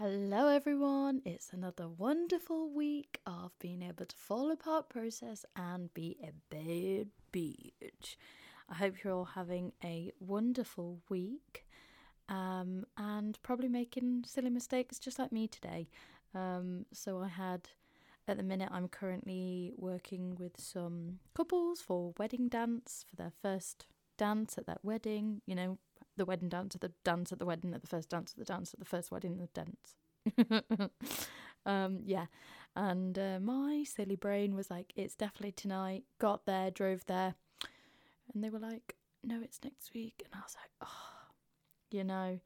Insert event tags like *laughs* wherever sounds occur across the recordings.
Hello, everyone. It's another wonderful week of being able to fall apart, process, and be a bad bitch. I hope you're all having a wonderful week um, and probably making silly mistakes just like me today. Um, so, I had at the minute, I'm currently working with some couples for wedding dance for their first dance at that wedding. You know, the wedding dance at the dance at the wedding at the first dance at the dance at the first wedding the dance. *laughs* um, yeah, and uh, my silly brain was like, "It's definitely tonight." Got there, drove there, and they were like, "No, it's next week," and I was like, "Oh, you know."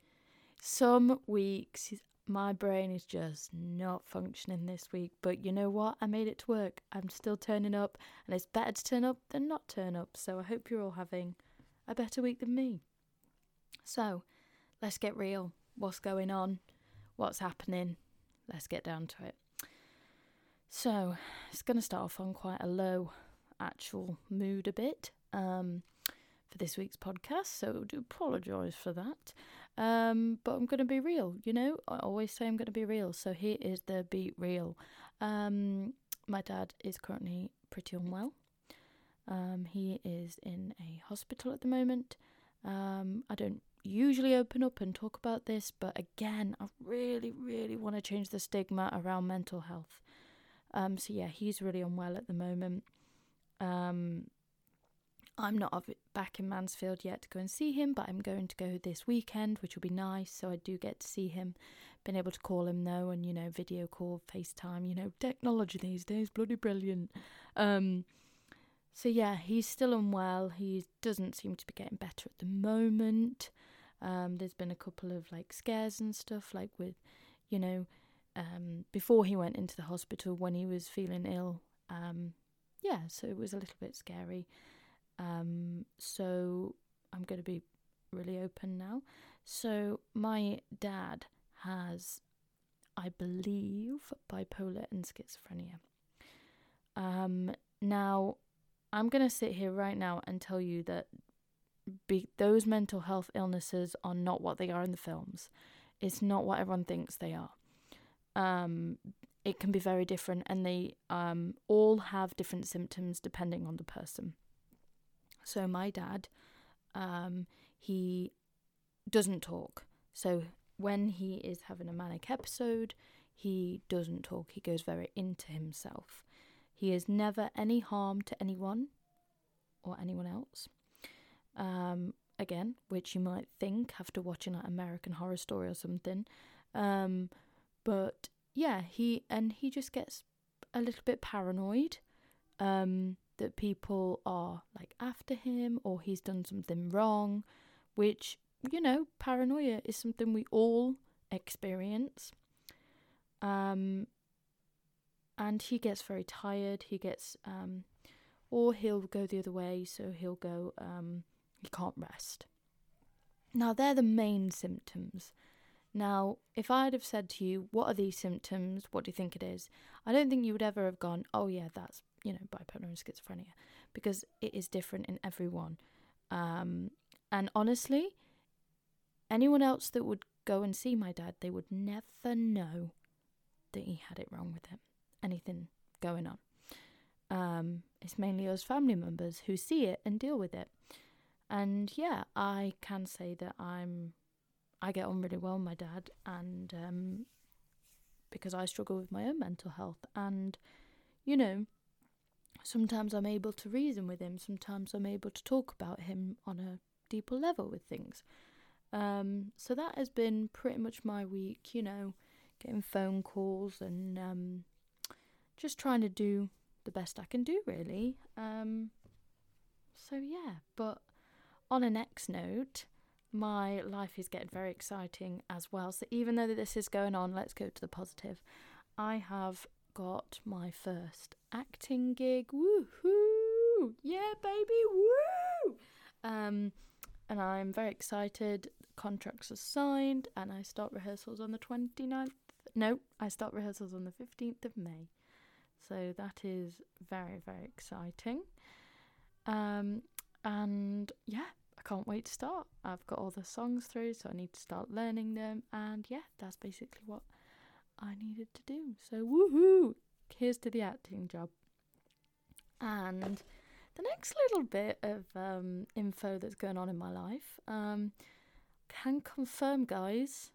Some weeks my brain is just not functioning this week, but you know what? I made it to work. I'm still turning up, and it's better to turn up than not turn up. So I hope you're all having a better week than me. So, let's get real. What's going on? What's happening? Let's get down to it. So, it's going to start off on quite a low actual mood a bit um, for this week's podcast, so do apologise for that. Um, but I'm going to be real, you know? I always say I'm going to be real, so here is the Be Real. Um, my dad is currently pretty unwell. Um, he is in a hospital at the moment. Um, I don't usually open up and talk about this, but again, I really, really want to change the stigma around mental health. Um, so yeah, he's really unwell at the moment. Um, I'm not back in Mansfield yet to go and see him, but I'm going to go this weekend, which will be nice. So I do get to see him. Been able to call him though, and you know, video call, FaceTime. You know, technology these days, bloody brilliant. Um, so yeah, he's still unwell. He doesn't seem to be getting better at the moment. Um, there's been a couple of like scares and stuff, like with, you know, um, before he went into the hospital when he was feeling ill. Um, yeah, so it was a little bit scary. Um, so I'm going to be really open now. So my dad has, I believe, bipolar and schizophrenia. Um, now I'm going to sit here right now and tell you that be, those mental health illnesses are not what they are in the films. It's not what everyone thinks they are. Um, it can be very different, and they um, all have different symptoms depending on the person. So, my dad, um, he doesn't talk. So, when he is having a manic episode, he doesn't talk. He goes very into himself. He is never any harm to anyone or anyone else. Um, again, which you might think after watching like American Horror Story or something. Um, but yeah, he and he just gets a little bit paranoid um, that people are like after him or he's done something wrong, which you know, paranoia is something we all experience. Um, and he gets very tired. He gets, um, or he'll go the other way. So he'll go, um, he can't rest. Now, they're the main symptoms. Now, if I'd have said to you, what are these symptoms? What do you think it is? I don't think you would ever have gone, oh, yeah, that's, you know, bipolar and schizophrenia, because it is different in everyone. Um, and honestly, anyone else that would go and see my dad, they would never know that he had it wrong with him anything going on. Um, it's mainly us family members who see it and deal with it. And yeah, I can say that I'm, I get on really well with my dad, and um, because I struggle with my own mental health, and you know, sometimes I'm able to reason with him, sometimes I'm able to talk about him on a deeper level with things. Um, so that has been pretty much my week, you know, getting phone calls and um, just trying to do the best I can do, really. Um, so, yeah, but on a next note, my life is getting very exciting as well. So, even though this is going on, let's go to the positive. I have got my first acting gig. Woohoo! Yeah, baby, woo! Um, and I'm very excited. Contracts are signed, and I start rehearsals on the 29th. No, I start rehearsals on the 15th of May. So that is very, very exciting. Um, and yeah, I can't wait to start. I've got all the songs through, so I need to start learning them. And yeah, that's basically what I needed to do. So woohoo! Here's to the acting job. And the next little bit of um, info that's going on in my life um, can confirm, guys.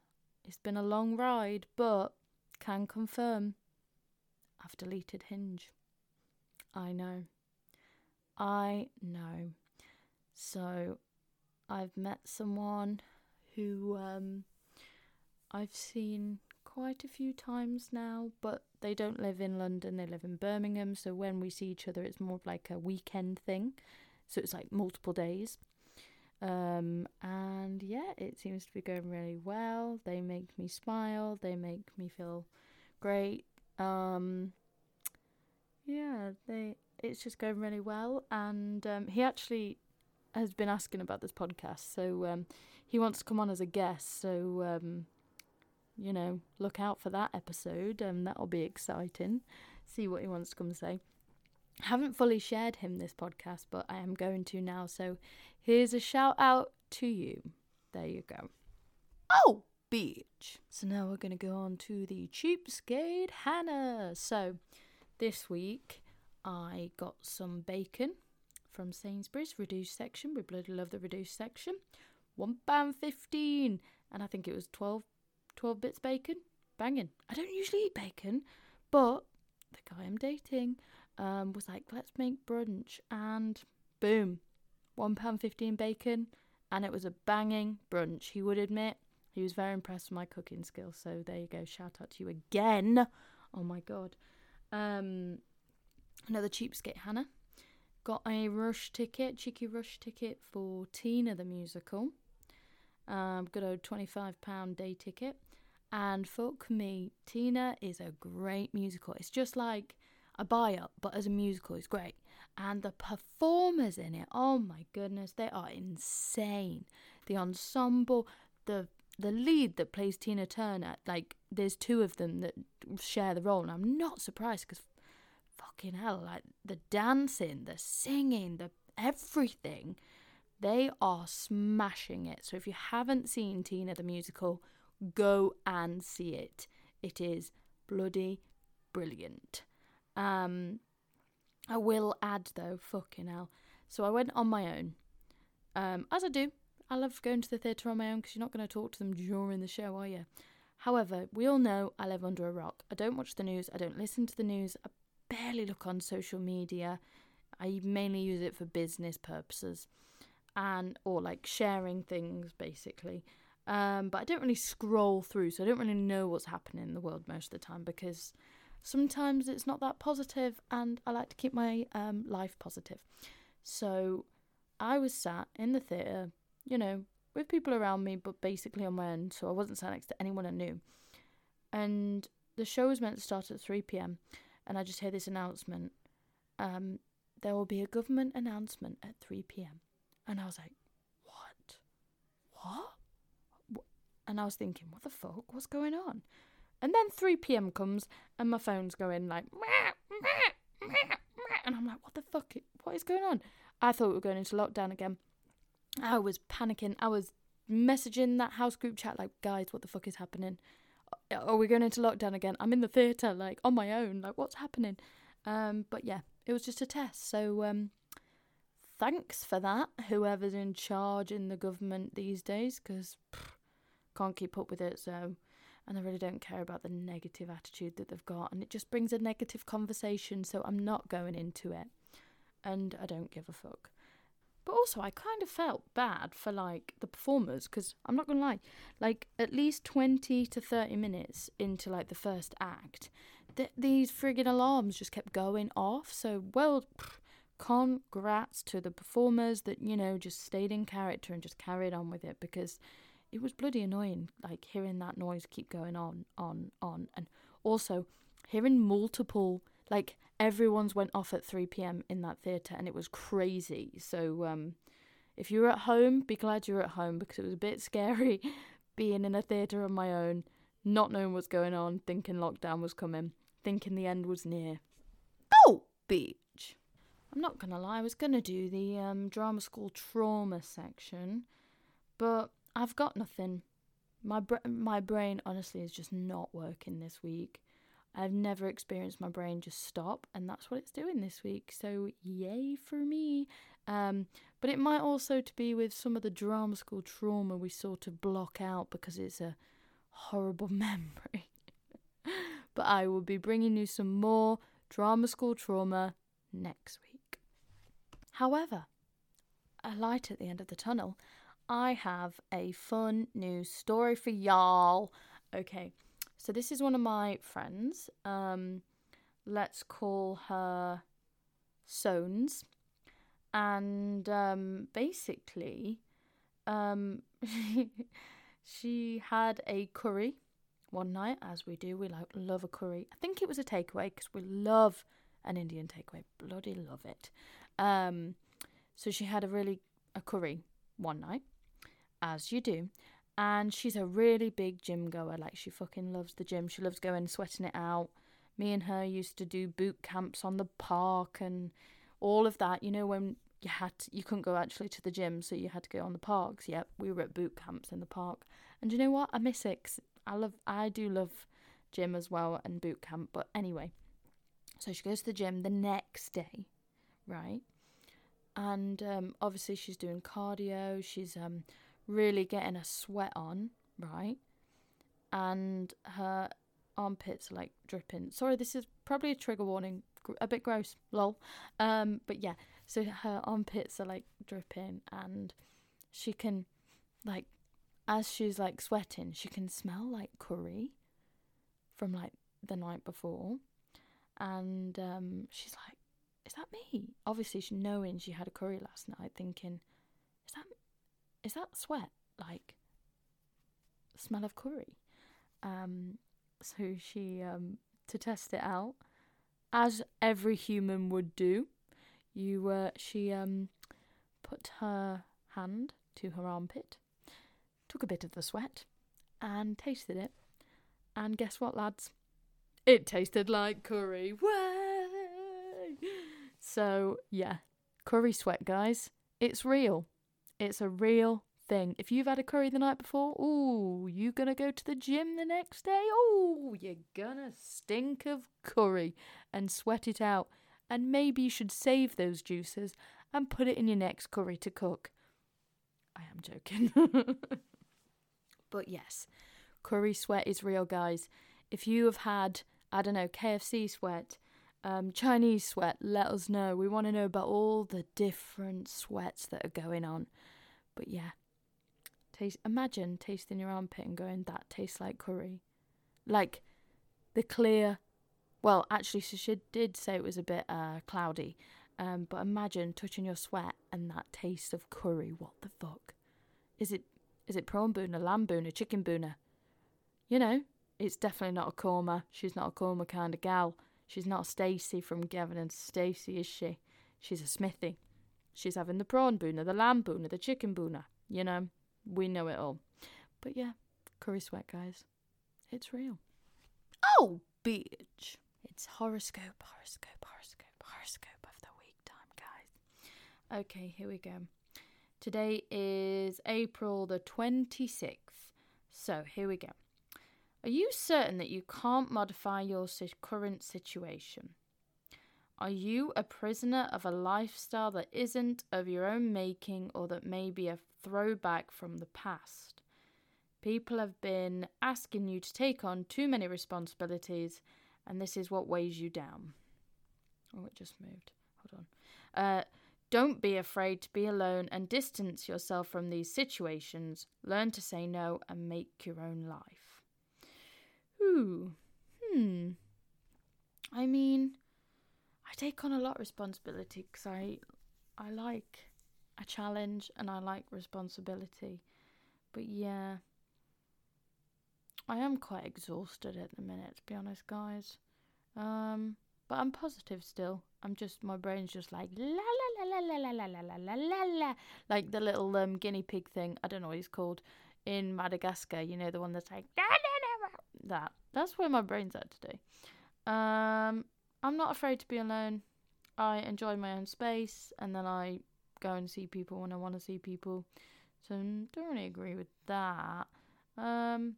It's been a long ride, but can confirm. I've deleted Hinge. I know. I know. So I've met someone who um, I've seen quite a few times now, but they don't live in London, they live in Birmingham. So when we see each other, it's more like a weekend thing. So it's like multiple days. Um, and yeah, it seems to be going really well. They make me smile, they make me feel great. Um, yeah, they it's just going really well. And um, he actually has been asking about this podcast, so um, he wants to come on as a guest. So um, you know, look out for that episode, and that'll be exciting. See what he wants to come say. I haven't fully shared him this podcast, but I am going to now. So here's a shout out to you. There you go. Oh, beach. So now we're going to go on to the cheapskate Hannah. So this week I got some bacon from Sainsbury's reduced section. We bloody love the reduced section. One pound fifteen, and I think it was 12 12 bits bacon. Banging. I don't usually eat bacon, but the guy I'm dating um, was like, let's make brunch. And boom, £1.15 bacon. And it was a banging brunch. He would admit he was very impressed with my cooking skills. So there you go. Shout out to you again. Oh my God. Um, another cheapskate Hannah. Got a rush ticket, cheeky rush ticket for Tina the musical. Um, good old £25 day ticket. And fuck me, Tina is a great musical. It's just like a biopic, but as a musical, it's great. And the performers in it, oh my goodness, they are insane. The ensemble, the the lead that plays Tina Turner, like there's two of them that share the role, and I'm not surprised because fucking hell, like the dancing, the singing, the everything, they are smashing it. So if you haven't seen Tina the musical, go and see it. It is bloody brilliant. Um, I will add though, fucking hell. So I went on my own, um, as I do. I love going to the theatre on my own because you're not going to talk to them during the show, are you? However, we all know I live under a rock. I don't watch the news. I don't listen to the news. I barely look on social media. I mainly use it for business purposes and or like sharing things basically. Um, but I don't really scroll through, so I don't really know what's happening in the world most of the time because sometimes it's not that positive, and I like to keep my um, life positive. So I was sat in the theatre, you know, with people around me, but basically on my own, so I wasn't sat next to anyone I knew. And the show was meant to start at 3 pm, and I just hear this announcement um, there will be a government announcement at 3 pm. And I was like, what? What? And I was thinking, what the fuck? What's going on? And then 3 p.m. comes and my phone's going like, and I'm like, what the fuck? What is going on? I thought we were going into lockdown again. I was panicking. I was messaging that house group chat like, guys, what the fuck is happening? Are we going into lockdown again? I'm in the theatre, like on my own. Like, what's happening? Um, but yeah, it was just a test. So um, thanks for that, whoever's in charge in the government these days, because can't keep up with it. So, and I really don't care about the negative attitude that they've got, and it just brings a negative conversation. So I'm not going into it, and I don't give a fuck. But also, I kind of felt bad for like the performers because I'm not gonna lie, like at least twenty to thirty minutes into like the first act, th- these frigging alarms just kept going off. So well. congrats to the performers that you know just stayed in character and just carried on with it because it was bloody annoying, like hearing that noise keep going on, on, on, and also hearing multiple, like everyone's went off at 3 p.m. in that theatre, and it was crazy. So, um, if you're at home, be glad you're at home because it was a bit scary *laughs* being in a theatre on my own, not knowing what's going on, thinking lockdown was coming, thinking the end was near. Oh, beach. I'm not gonna lie, I was gonna do the um, drama school trauma section, but I've got nothing. My br- my brain honestly is just not working this week. I've never experienced my brain just stop, and that's what it's doing this week. So yay for me! Um, but it might also to be with some of the drama school trauma we sort of block out because it's a horrible *laughs* memory. but I will be bringing you some more drama school trauma next week. However, a light at the end of the tunnel. I have a fun new story for y'all. Okay, so this is one of my friends. Um, let's call her Sones. And um, basically, um, *laughs* she had a curry one night, as we do. We like love a curry. I think it was a takeaway because we love an Indian takeaway. Bloody love it. Um, so she had a really a curry one night, as you do. And she's a really big gym goer. Like she fucking loves the gym. She loves going sweating it out. Me and her used to do boot camps on the park and all of that. You know when you had to, you couldn't go actually to the gym, so you had to go on the parks. Yep, we were at boot camps in the park. And you know what? I miss it. I love. I do love gym as well and boot camp. But anyway, so she goes to the gym the next day, right? And um, obviously she's doing cardio. She's um, really getting a sweat on, right? And her armpits are like dripping. Sorry, this is probably a trigger warning. A bit gross, lol. Um, but yeah, so her armpits are like dripping, and she can, like, as she's like sweating, she can smell like curry from like the night before, and um, she's like, "Is that me?" Obviously, she knowing she had a curry last night, thinking, "Is that is that sweat like smell of curry?" Um, so she um to test it out, as every human would do, you uh, she um put her hand to her armpit, took a bit of the sweat, and tasted it. And guess what, lads? It tasted like curry. Way! So, yeah, curry sweat, guys. It's real. It's a real thing. If you've had a curry the night before, ooh, you gonna go to the gym the next day? Ooh, you're gonna stink of curry and sweat it out. And maybe you should save those juices and put it in your next curry to cook. I am joking. *laughs* but yes, curry sweat is real, guys. If you have had I don't know, KFC sweat, um, Chinese sweat, let us know. We want to know about all the different sweats that are going on. But yeah, taste. Imagine tasting your armpit and going, "That tastes like curry," like the clear. Well, actually, she did say it was a bit uh, cloudy. Um, but imagine touching your sweat and that taste of curry. What the fuck? Is it is it prawn bhuna, lamb bhuna, chicken bhuna? You know, it's definitely not a korma. She's not a korma kind of gal. She's not Stacey from Gavin and Stacey, is she? She's a Smithy. She's having the prawn bhuna, the lamb bhuna, the chicken bhuna. You know, we know it all. But yeah, curry sweat, guys. It's real. Oh, bitch. It's horoscope, horoscope, horoscope, horoscope of the week time, guys. Okay, here we go. Today is April the 26th. So here we go. Are you certain that you can't modify your current situation? Are you a prisoner of a lifestyle that isn't of your own making or that may be a throwback from the past? People have been asking you to take on too many responsibilities, and this is what weighs you down. Oh, it just moved. Hold on. Uh, don't be afraid to be alone and distance yourself from these situations. Learn to say no and make your own life. Ooh, hmm. I mean, I take on a lot of responsibility because I, I like a challenge and I like responsibility. But yeah, I am quite exhausted at the minute, to be honest, guys. Um, but I'm positive still. I'm just my brain's just like la la la la la la la la la la la like the little um guinea pig thing. I don't know what he's called in Madagascar. You know the one that's like that. That's where my brain's at today. Um, I'm not afraid to be alone. I enjoy my own space, and then I go and see people when I want to see people. So I don't really agree with that. Um,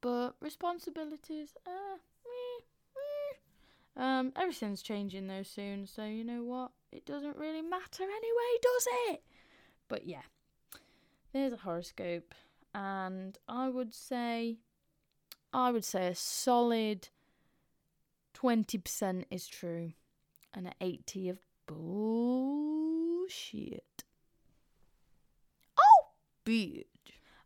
but responsibilities, uh, um, everything's changing though soon. So you know what? It doesn't really matter anyway, does it? But yeah, there's a horoscope, and I would say, I would say a solid twenty percent is true, and an eighty of bullshit. Oh, bitch.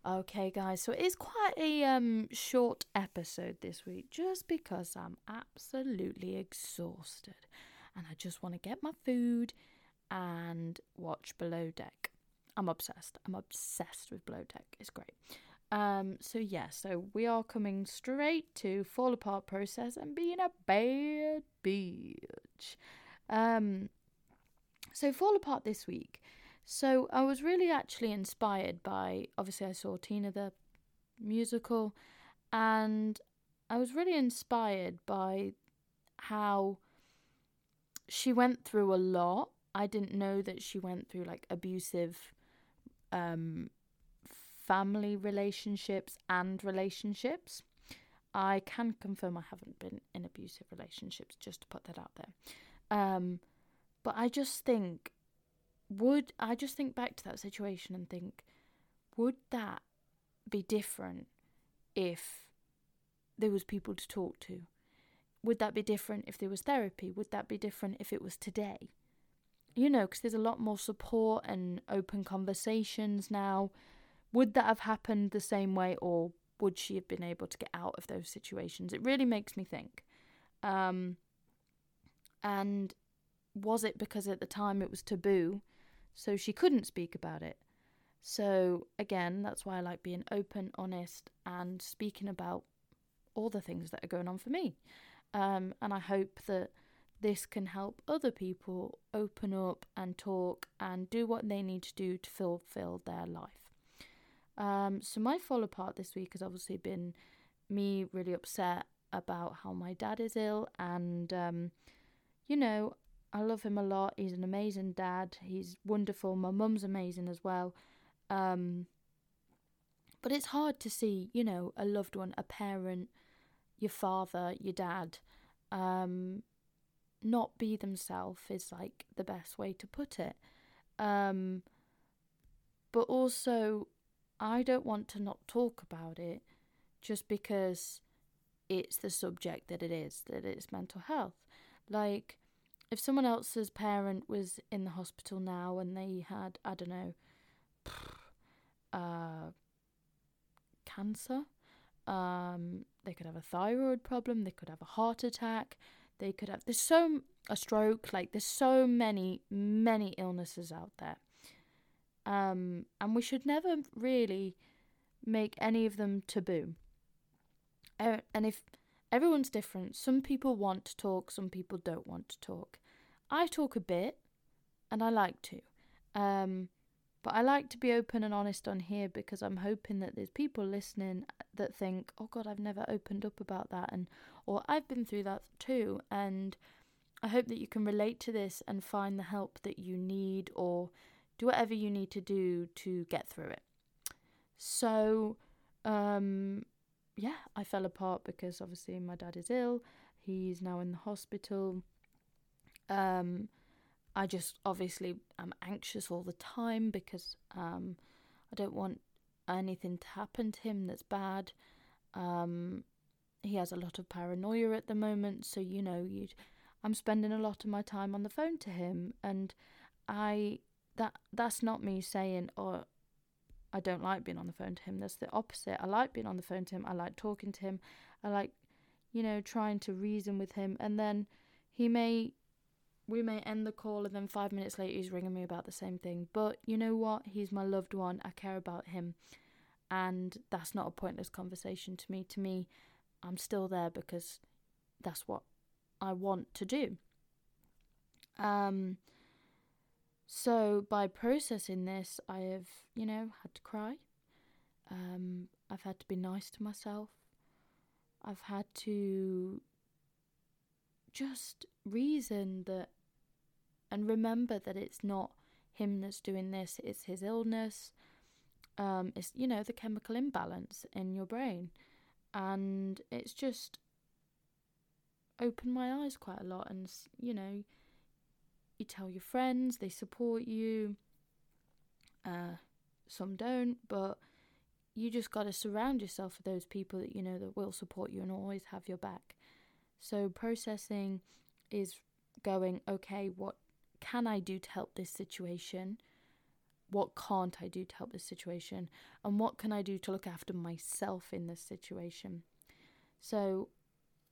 Okay, guys, so it is quite a um short episode this week just because I'm absolutely exhausted and I just want to get my food and watch Below Deck. I'm obsessed. I'm obsessed with Below Deck. It's great. Um, so yeah, so we are coming straight to Fall Apart Process and being a bad bitch. Um, so Fall Apart this week so I was really actually inspired by obviously I saw Tina the musical and I was really inspired by how she went through a lot. I didn't know that she went through like abusive um family relationships and relationships. I can confirm I haven't been in abusive relationships, just to put that out there. Um, but I just think would I just think back to that situation and think, would that be different if there was people to talk to? Would that be different if there was therapy? Would that be different if it was today? You know, because there's a lot more support and open conversations now. Would that have happened the same way, or would she have been able to get out of those situations? It really makes me think. Um, and was it because at the time it was taboo so she couldn't speak about it. So, again, that's why I like being open, honest, and speaking about all the things that are going on for me. Um, and I hope that this can help other people open up and talk and do what they need to do to fulfill their life. Um, so, my fall apart this week has obviously been me really upset about how my dad is ill, and um, you know, I love him a lot. He's an amazing dad. He's wonderful. My mum's amazing as well. Um, but it's hard to see, you know, a loved one, a parent, your father, your dad, um, not be themselves is like the best way to put it. Um, but also, I don't want to not talk about it just because it's the subject that it is, that it's mental health. Like, if someone else's parent was in the hospital now and they had, I don't know, *sighs* uh, cancer, um, they could have a thyroid problem, they could have a heart attack, they could have, there's so, a stroke, like, there's so many, many illnesses out there. Um, and we should never really make any of them taboo. And if everyone's different. Some people want to talk, some people don't want to talk. I talk a bit, and I like to. Um, but I like to be open and honest on here because I'm hoping that there's people listening that think, "Oh God, I've never opened up about that," and or I've been through that too. And I hope that you can relate to this and find the help that you need, or do whatever you need to do to get through it. So, um, yeah, I fell apart because obviously my dad is ill. He's now in the hospital. Um, I just obviously am anxious all the time because um, I don't want anything to happen to him that's bad. Um, he has a lot of paranoia at the moment, so you know, you I'm spending a lot of my time on the phone to him, and I that that's not me saying, oh, I don't like being on the phone to him. That's the opposite. I like being on the phone to him. I like talking to him. I like, you know, trying to reason with him. And then he may, we may end the call, and then five minutes later he's ringing me about the same thing. But you know what? He's my loved one. I care about him. And that's not a pointless conversation to me. To me, I'm still there because that's what I want to do. Um, so by processing this, I have, you know, had to cry. Um, I've had to be nice to myself. I've had to just reason that and remember that it's not him that's doing this, it's his illness. Um, it's you know the chemical imbalance in your brain, and it's just opened my eyes quite a lot. And you know, you tell your friends, they support you. Uh, some don't, but you just got to surround yourself with those people that you know that will support you and always have your back. So processing is going, okay, what can I do to help this situation? What can't I do to help this situation? And what can I do to look after myself in this situation? So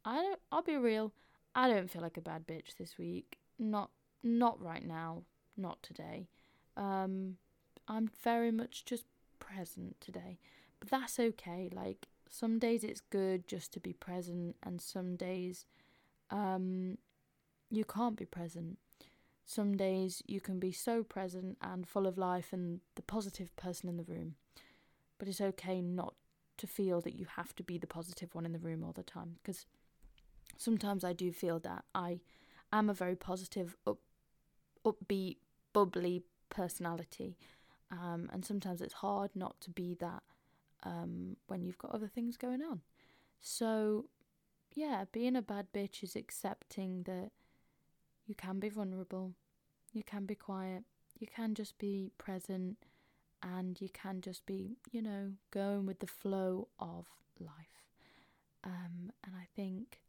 I don't I'll be real, I don't feel like a bad bitch this week. Not not right now, not today. Um I'm very much just present today. But that's okay. Like some days it's good just to be present and some days um you can't be present. Some days you can be so present and full of life and the positive person in the room. But it's okay not to feel that you have to be the positive one in the room all the time because sometimes I do feel that I am a very positive, up, upbeat, bubbly personality. Um, and sometimes it's hard not to be that um, when you've got other things going on. So, yeah, being a bad bitch is accepting that you can be vulnerable, you can be quiet, you can just be present, and you can just be, you know, going with the flow of life. Um, and I think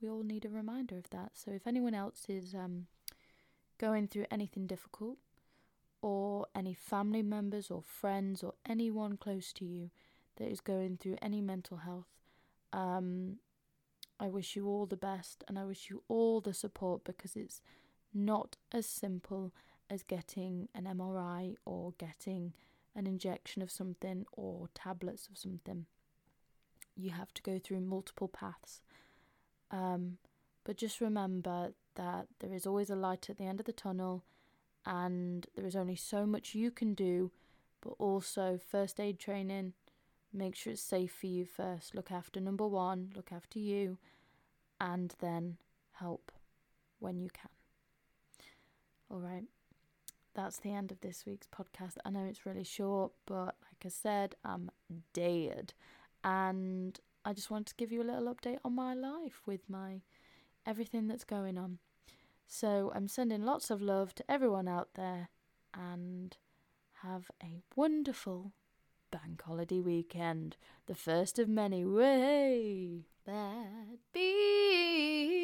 we all need a reminder of that. So if anyone else is um, going through anything difficult, or any family members or friends or anyone close to you that is going through any mental health, um, I wish you all the best and I wish you all the support because it's not as simple as getting an MRI or getting an injection of something or tablets of something. You have to go through multiple paths. Um, but just remember that there is always a light at the end of the tunnel and there is only so much you can do, but also first aid training Make sure it's safe for you first. Look after number one, look after you, and then help when you can. All right. That's the end of this week's podcast. I know it's really short, but like I said, I'm dead. And I just wanted to give you a little update on my life with my everything that's going on. So I'm sending lots of love to everyone out there and have a wonderful bank holiday weekend, the first of many. Way, bad bees.